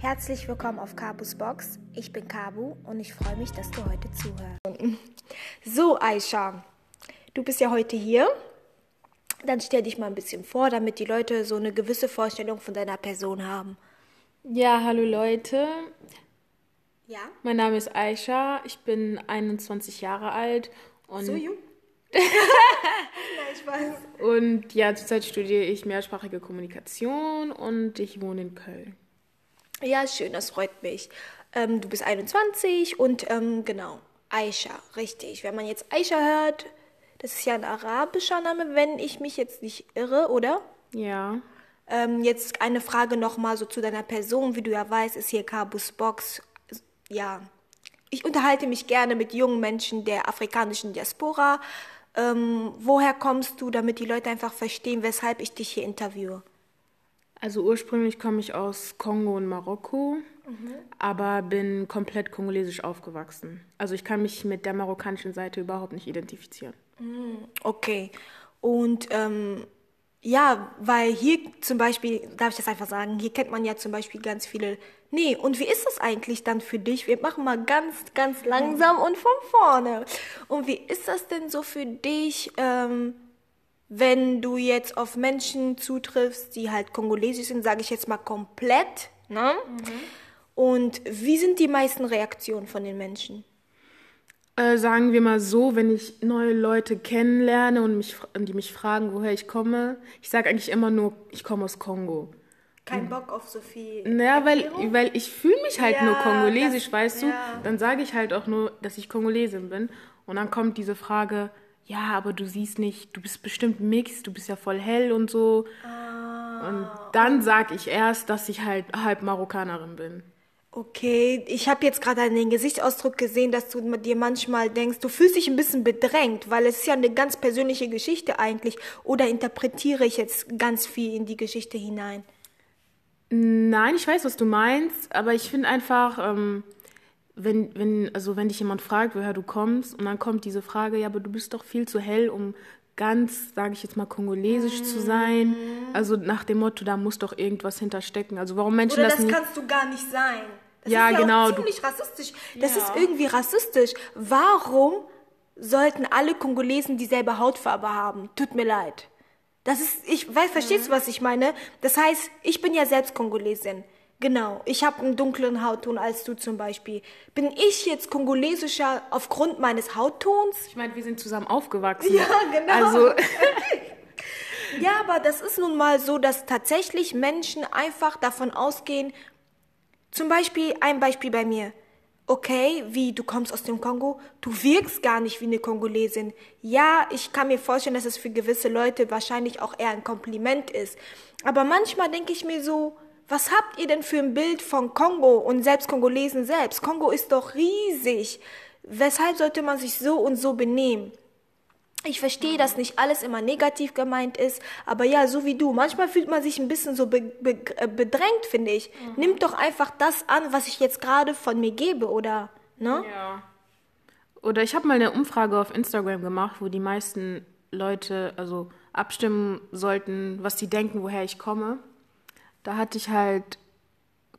Herzlich willkommen auf Kabus Box. Ich bin Kabu und ich freue mich, dass du heute zuhörst. So, Aisha, du bist ja heute hier. Dann stell dich mal ein bisschen vor, damit die Leute so eine gewisse Vorstellung von deiner Person haben. Ja, hallo Leute. Ja? Mein Name ist Aisha. Ich bin 21 Jahre alt und So jung? Nein, ich weiß. und ja, zurzeit studiere ich mehrsprachige Kommunikation und ich wohne in Köln. Ja, schön, das freut mich. Ähm, du bist 21 und ähm, genau, Aisha, richtig. Wenn man jetzt Aisha hört, das ist ja ein arabischer Name, wenn ich mich jetzt nicht irre, oder? Ja. Ähm, jetzt eine Frage nochmal so zu deiner Person. Wie du ja weißt, ist hier Kabus Box. Ja, ich unterhalte mich gerne mit jungen Menschen der afrikanischen Diaspora. Ähm, woher kommst du, damit die Leute einfach verstehen, weshalb ich dich hier interviewe? Also ursprünglich komme ich aus Kongo und Marokko, aber bin komplett kongolesisch aufgewachsen. Also ich kann mich mit der marokkanischen Seite überhaupt nicht identifizieren. Okay. Und ähm, ja, weil hier zum Beispiel, darf ich das einfach sagen, hier kennt man ja zum Beispiel ganz viele. Nee, und wie ist das eigentlich dann für dich? Wir machen mal ganz, ganz langsam und von vorne. Und wie ist das denn so für dich, ähm, wenn du jetzt auf Menschen zutriffst, die halt kongolesisch sind, sage ich jetzt mal komplett, ne? Und wie sind die meisten Reaktionen von den Menschen? Äh, sagen wir mal so, wenn ich neue Leute kennenlerne und, mich, die mich fragen, woher ich komme, ich sage eigentlich immer nur, ich komme aus Kongo. Kein Bock auf so viel. Naja, weil, weil ich fühle mich halt Ja, nur kongolesisch, das- weißt du? ja. Dann sage ich halt auch nur, dass ich Kongolesin bin. Und dann kommt diese Frage, ja, aber du siehst nicht, du bist bestimmt Mix, du bist ja voll hell und so. Ah. Und dann sage ich erst, dass ich halt halb Marokkanerin bin. Okay, ich habe jetzt gerade an den Gesichtsausdruck gesehen, dass du dir manchmal denkst, du fühlst dich ein bisschen bedrängt, weil es ist ja eine ganz persönliche Geschichte eigentlich. Oder interpretiere ich jetzt ganz viel in die Geschichte hinein? Nein, ich weiß, was du meinst, aber ich finde einfach, ähm, wenn, wenn, also wenn dich jemand fragt, woher du kommst, und dann kommt diese Frage, ja, aber du bist doch viel zu hell, um ganz, sage ich jetzt mal, kongolesisch zu sein. Also nach dem Motto, da muss doch irgendwas hinterstecken. Also warum Menschen Oder das, das nicht... kannst du gar nicht sein. Das Ja, ist ja genau, auch du- ziemlich rassistisch. Das Ja. ist irgendwie rassistisch. Warum sollten alle Kongolesen dieselbe Hautfarbe haben? Tut mir leid. Das ist, ich weiß, verstehst du, was ich meine? Das heißt, ich bin ja selbst Kongolesin. Genau. Ich habe einen dunkleren Hautton als du zum Beispiel. Bin ich jetzt kongolesischer aufgrund meines Hauttons? Ich meine, wir sind zusammen aufgewachsen. Ja, genau. Also, Ja, aber das ist nun mal so, dass tatsächlich Menschen einfach davon ausgehen, zum Beispiel, ein Beispiel bei mir. Okay, wie, du kommst aus dem Kongo, du wirkst gar nicht wie eine Kongolesin. Ja, ich kann mir vorstellen, dass es für gewisse Leute wahrscheinlich auch eher ein Kompliment ist. Aber manchmal denke ich mir so, was habt ihr denn für ein Bild von Kongo und selbst Kongolesen selbst? Kongo ist doch riesig. Weshalb sollte man sich so und so benehmen? Ich verstehe, dass nicht alles immer negativ gemeint ist, aber ja, so wie du. Manchmal fühlt man sich ein bisschen so be be äh, bedrängt, finde ich. Nimm doch einfach das an, was ich jetzt gerade von mir gebe, oder? Ne? ja. Oder ich habe mal eine Umfrage auf Instagram gemacht, wo die meisten Leute also abstimmen sollten, was sie denken, woher ich komme. Da hatte ich halt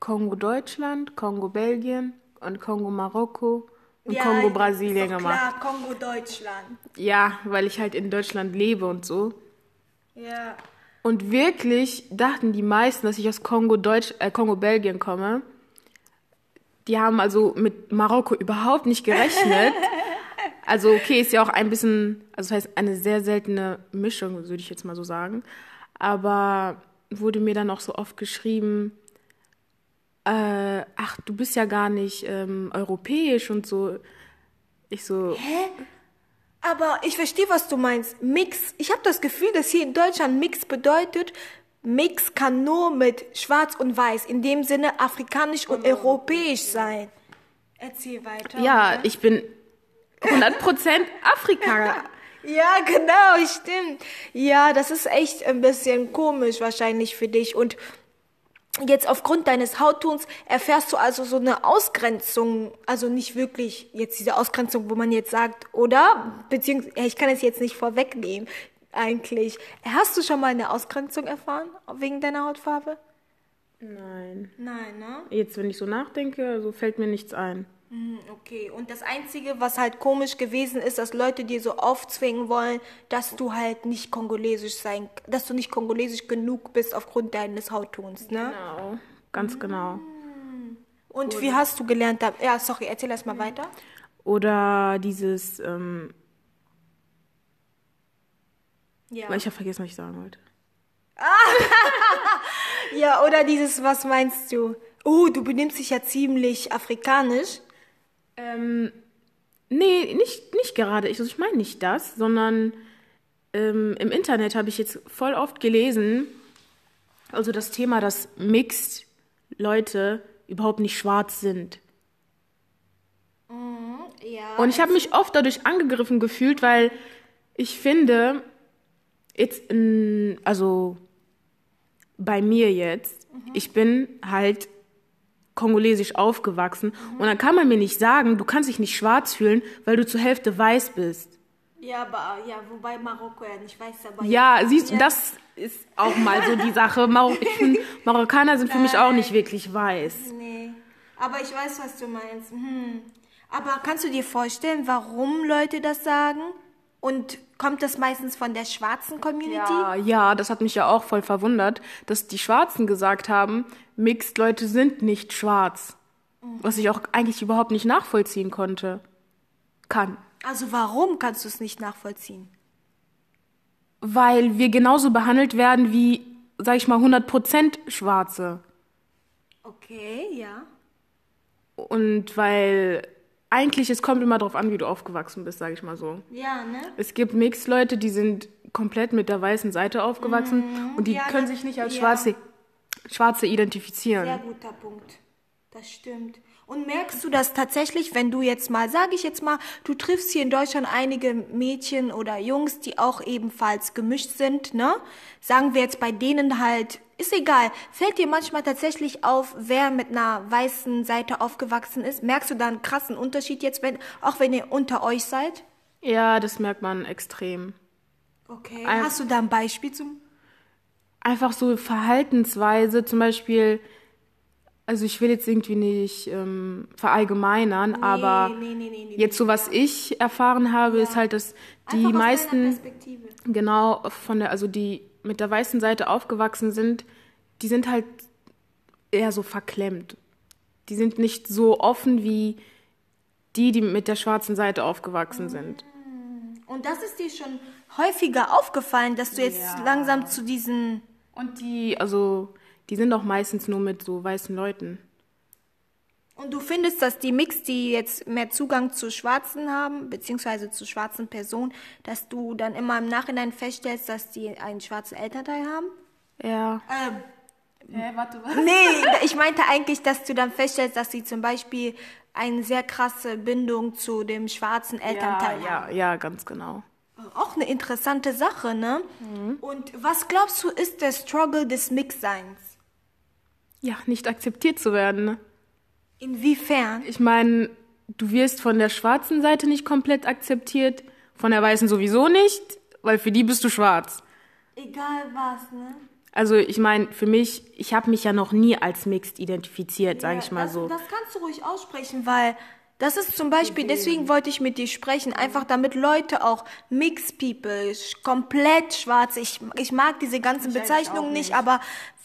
Kongo Deutschland, Kongo Belgien und Kongo Marokko und Kongo Brasilien gemacht. Klar, Kongo Deutschland. Ja, weil ich halt in Deutschland lebe und so. Ja. Und wirklich dachten die meisten, dass ich aus Kongo Deutsch, äh, Kongo Belgien komme. Die haben also mit Marokko überhaupt nicht gerechnet. Also okay, ist ja auch ein bisschen, also das heißt eine sehr seltene Mischung, würde ich jetzt mal so sagen. Aber wurde mir dann auch so oft geschrieben, äh, ach, du bist ja gar nicht ähm, europäisch und so. Ich so, Aber ich verstehe, was du meinst. Mix. Ich habe das Gefühl, dass hier in Deutschland Mix bedeutet, Mix kann nur mit Schwarz und Weiß, in dem Sinne afrikanisch und europäisch sein. Erzähl weiter. ja, ich bin 100% Afrika. Ja, genau, stimmt. Ja, das ist echt ein bisschen komisch wahrscheinlich für dich. Und jetzt aufgrund deines Hauttons erfährst du also so eine Ausgrenzung, also nicht wirklich jetzt diese Ausgrenzung, wo man jetzt sagt, oder? Beziehungsweise, ich kann es jetzt nicht vorwegnehmen, eigentlich. Hast du schon mal eine Ausgrenzung erfahren wegen deiner Hautfarbe? Nein. Nein, ne? Jetzt, wenn ich so nachdenke, so fällt mir nichts ein. Hm, Okay, und das Einzige, was halt komisch gewesen ist, dass Leute dir so aufzwingen wollen, dass du halt nicht kongolesisch sein, dass du nicht kongolesisch genug bist aufgrund deines Hauttons, ne? Genau. Ganz genau. Und wie hast du gelernt? Da ja, sorry, erzähl erst mal weiter. Oder dieses, ähm, Ja. ich habe vergessen, was ich sagen wollte. ja, oder dieses, was meinst du? Oh, du benimmst dich ja ziemlich afrikanisch. Ähm, nee, nicht, nicht gerade. Ich, also ich meine nicht das, sondern ähm, im Internet habe ich jetzt voll oft gelesen, also das Thema, dass Mixed Leute überhaupt nicht schwarz sind. Ja. Und ich habe mich oft dadurch angegriffen gefühlt, weil ich finde, jetzt, in, also bei mir jetzt, ich bin halt kongolesisch aufgewachsen und dann kann man mir nicht sagen, du kannst dich nicht schwarz fühlen, weil du zur Hälfte weiß bist. Ja, aber ja, wobei Marokko ja nicht weiß, aber Ja, siehst du, das ist auch mal so die Sache. Mar ich find, Marokkaner sind für mich auch nicht wirklich weiß. Nee. Aber ich weiß, was du meinst. Hm. Aber kannst du dir vorstellen, warum Leute das sagen? Und kommt das meistens von der schwarzen Community? Ja, ja, das hat mich ja auch voll verwundert, dass die Schwarzen gesagt haben, Mixed-Leute sind nicht schwarz. Was ich auch eigentlich überhaupt nicht nachvollziehen konnte. Kann. Also warum kannst du es nicht nachvollziehen? Weil wir genauso behandelt werden wie, sag ich mal, 100% Schwarze. Okay, ja. Und weil eigentlich, es kommt immer drauf an, wie du aufgewachsen bist, sag ich mal so. Ja, ne? Es gibt Mixed-Leute, die sind komplett mit der weißen Seite aufgewachsen und die Mhm. Ja, können sich nicht als ja. Schwarze, Schwarze identifizieren. Sehr guter Punkt. Das stimmt. Und merkst du das tatsächlich, wenn du jetzt mal, sage ich jetzt mal, du triffst hier in Deutschland einige Mädchen oder Jungs, die auch ebenfalls gemischt sind, ne? Sagen wir jetzt bei denen halt, ist egal, fällt dir manchmal tatsächlich auf, wer mit einer weißen Seite aufgewachsen ist? Merkst du da einen krassen Unterschied jetzt, wenn, auch wenn ihr unter euch seid? Ja, das merkt man extrem. Okay. Ein- Hast du da ein Beispiel zum? Einfach so Verhaltensweise, zum Beispiel, also ich will jetzt irgendwie nicht ähm, verallgemeinern, aber nee, nee, nee, nee, jetzt so was ich erfahren habe, ist halt, dass die meisten genau von der, also die mit der weißen Seite aufgewachsen sind, die sind halt eher so verklemmt. Die sind nicht so offen wie die, die mit der schwarzen Seite aufgewachsen sind. Und das ist dir schon häufiger aufgefallen, dass du jetzt langsam zu diesen Und die, also, die sind auch meistens nur mit so weißen Leuten. Und du findest, dass die Mix, die jetzt mehr Zugang zu Schwarzen haben, beziehungsweise zu schwarzen Personen, dass du dann immer im Nachhinein feststellst, dass die einen schwarzen Elternteil haben? Ja. Ähm, Hä, warte, was? nee, ich meinte eigentlich, dass du dann feststellst, dass sie zum Beispiel eine sehr krasse Bindung zu dem schwarzen Ja, Elternteil haben. ja, ja, ganz genau. Auch eine interessante Sache, ne? Und was glaubst du, ist der Struggle des Mixseins? Ja, nicht akzeptiert zu werden. ne? Inwiefern? Ich meine, du wirst von der schwarzen Seite nicht komplett akzeptiert, von der weißen sowieso nicht, weil für die bist du schwarz. Egal was, ne? Also ich meine, für mich, ich habe mich ja noch nie als Mixed identifiziert, sage ich mal das, so. Das kannst du ruhig aussprechen, weil das ist zum Beispiel, deswegen wollte ich mit dir sprechen, einfach damit Leute auch Mixed People, komplett schwarz, ich, ich mag diese ganzen Bezeichnungen nicht, aber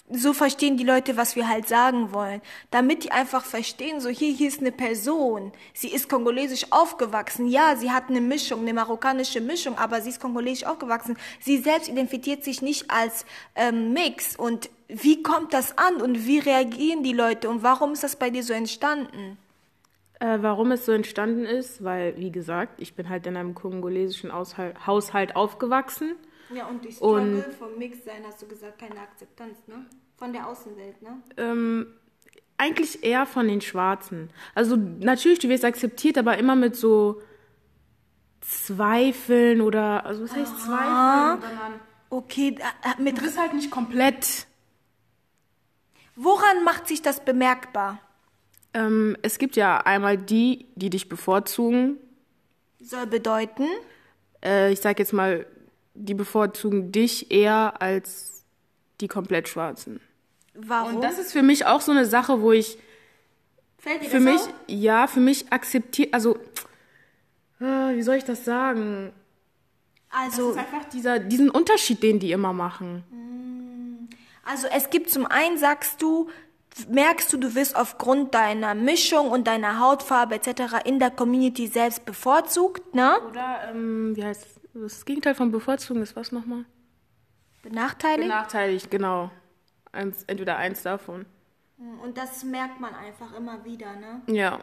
so verstehen die Leute, was wir halt sagen wollen. Damit die einfach verstehen, so hier, hier ist eine Person, sie ist kongolesisch aufgewachsen, ja, sie hat eine Mischung, eine marokkanische Mischung, aber sie ist kongolesisch aufgewachsen. Sie selbst identifiziert sich nicht als ähm, Mix und wie kommt das an und wie reagieren die Leute und warum ist das bei dir so entstanden? Äh, warum es so entstanden ist, weil, wie gesagt, ich bin halt in einem kongolesischen Aushalt, Haushalt aufgewachsen. Ja, und die Struggle vom Mixsein hast du gesagt, keine Akzeptanz, ne? Von der Außenwelt, ne? Ähm, eigentlich eher von den Schwarzen. Also natürlich, du wirst akzeptiert, aber immer mit so Zweifeln oder, also was heißt Zweifeln? Sondern Okay, äh, äh, mit du bist halt nicht komplett. woran macht sich das bemerkbar? Ähm, es gibt ja einmal die, die dich bevorzugen. Soll bedeuten, Äh, ich sag jetzt mal, die bevorzugen dich eher als die komplett Schwarzen. Warum? Und das ist für mich auch so eine Sache, wo ich Fällt dir für das mich, auf? ja, für mich akzeptiert, also, äh, wie soll ich das sagen? Also, Es ist einfach dieser, diesen Unterschied, den die immer machen. also es gibt zum einen, sagst du, merkst du, du wirst aufgrund deiner Mischung und deiner Hautfarbe etc. in der Community selbst bevorzugt, ne? Oder, ähm, wie heißt das Gegenteil von bevorzugen ist was nochmal? Benachteiligt. Benachteiligt, genau. Eins, entweder eins davon. Und das merkt man einfach immer wieder, ne? Ja.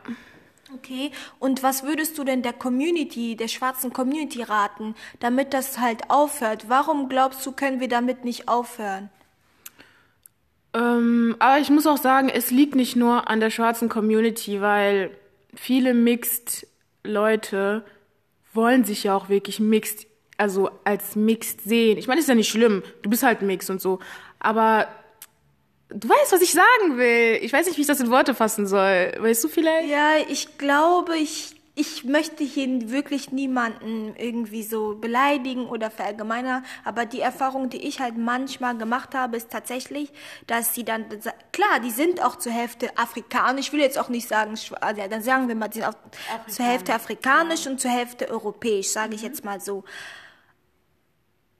Okay. Und was würdest du denn der Community, der schwarzen Community raten, damit das halt aufhört? Warum glaubst du, können wir damit nicht aufhören? Ähm, aber ich muss auch sagen, es liegt nicht nur an der schwarzen Community, weil viele Mixed Leute wollen sich ja auch wirklich Mixed, also als Mixed sehen. Ich meine, ist ja nicht schlimm. Du bist halt Mixed und so. Aber du weißt, was ich sagen will. Ich weiß nicht, wie ich das in Worte fassen soll. Weißt du vielleicht? Ja, ich glaube, ich, ich möchte hier wirklich niemanden irgendwie so beleidigen oder verallgemeinern, aber die Erfahrung, die ich halt manchmal gemacht habe, ist tatsächlich, dass sie dann, klar, die sind auch zur Hälfte afrikanisch, ich will jetzt auch nicht sagen, also dann sagen wir mal, die sind auch zur Hälfte afrikanisch und zur Hälfte europäisch, sage ich jetzt mal so.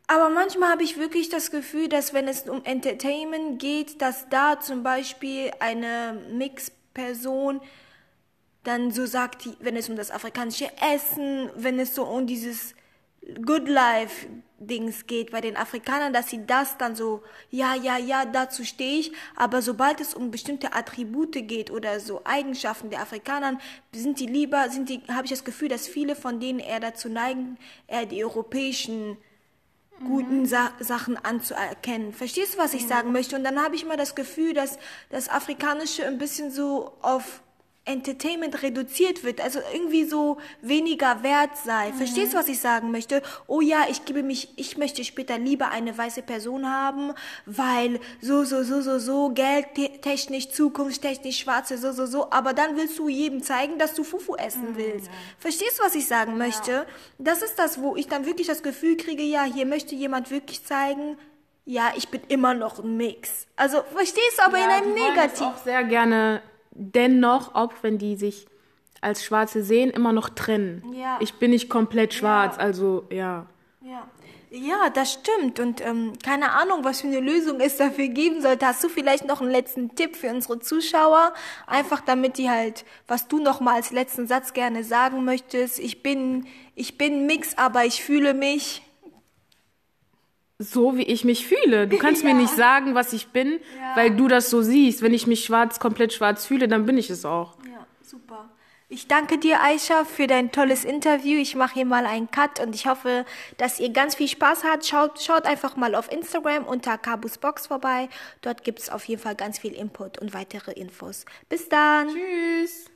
Aber manchmal habe ich wirklich das Gefühl, dass wenn es um Entertainment geht, dass da zum Beispiel eine Mix-Person dann so sagt, die- wenn es um das afrikanische Essen, wenn es so um dieses Good Life Dings geht bei den Afrikanern, dass sie das dann so, ja, ja, ja, dazu stehe ich, aber sobald es um bestimmte Attribute geht oder so Eigenschaften der Afrikaner, sind die lieber, sind die, habe ich das Gefühl, dass viele von denen eher dazu neigen, eher die europäischen guten Sa Sachen anzuerkennen. Verstehst du, was ich sagen möchte? Und dann habe ich immer das Gefühl, dass das Afrikanische ein bisschen so auf Entertainment reduziert wird, also irgendwie so weniger wert sei. Verstehst du, was ich sagen möchte? Oh ja, ich gebe mich, ich möchte später lieber eine weiße Person haben, weil so, so, so, so, so, geldtechnisch, zukunftstechnisch, schwarze, so, so, so, aber dann willst du jedem zeigen, dass du Fufu essen willst. Verstehst du, was ich sagen möchte? Das ist das, wo ich dann wirklich das Gefühl kriege, ja, hier möchte jemand wirklich zeigen, ja, ich bin immer noch ein Mix. Also, verstehst du, aber in einem Negativ. auch sehr gerne dennoch, auch wenn die sich als Schwarze sehen, immer noch trennen. Ja. Ich bin nicht komplett schwarz, also ja. Ja. Ja, das stimmt. Und ähm, keine Ahnung, was für eine Lösung es dafür geben sollte. Hast du vielleicht noch einen letzten Tipp für unsere Zuschauer? Einfach damit die halt, was du noch mal als letzten Satz gerne sagen möchtest. Ich bin, ich bin Mix, aber ich fühle mich. So wie ich mich fühle. Du kannst mir nicht sagen, was ich bin, weil du das so siehst. Wenn ich mich schwarz, komplett schwarz fühle, dann bin ich es auch. Ja, super. Ich danke dir, Aisha, für dein tolles Interview. Ich mache hier mal einen Cut und ich hoffe, dass ihr ganz viel Spaß habt. Schaut, schaut einfach mal auf Instagram unter Kabus Box vorbei. Dort gibt es auf jeden Fall ganz viel Input und weitere Infos. Bis dann. Tschüss.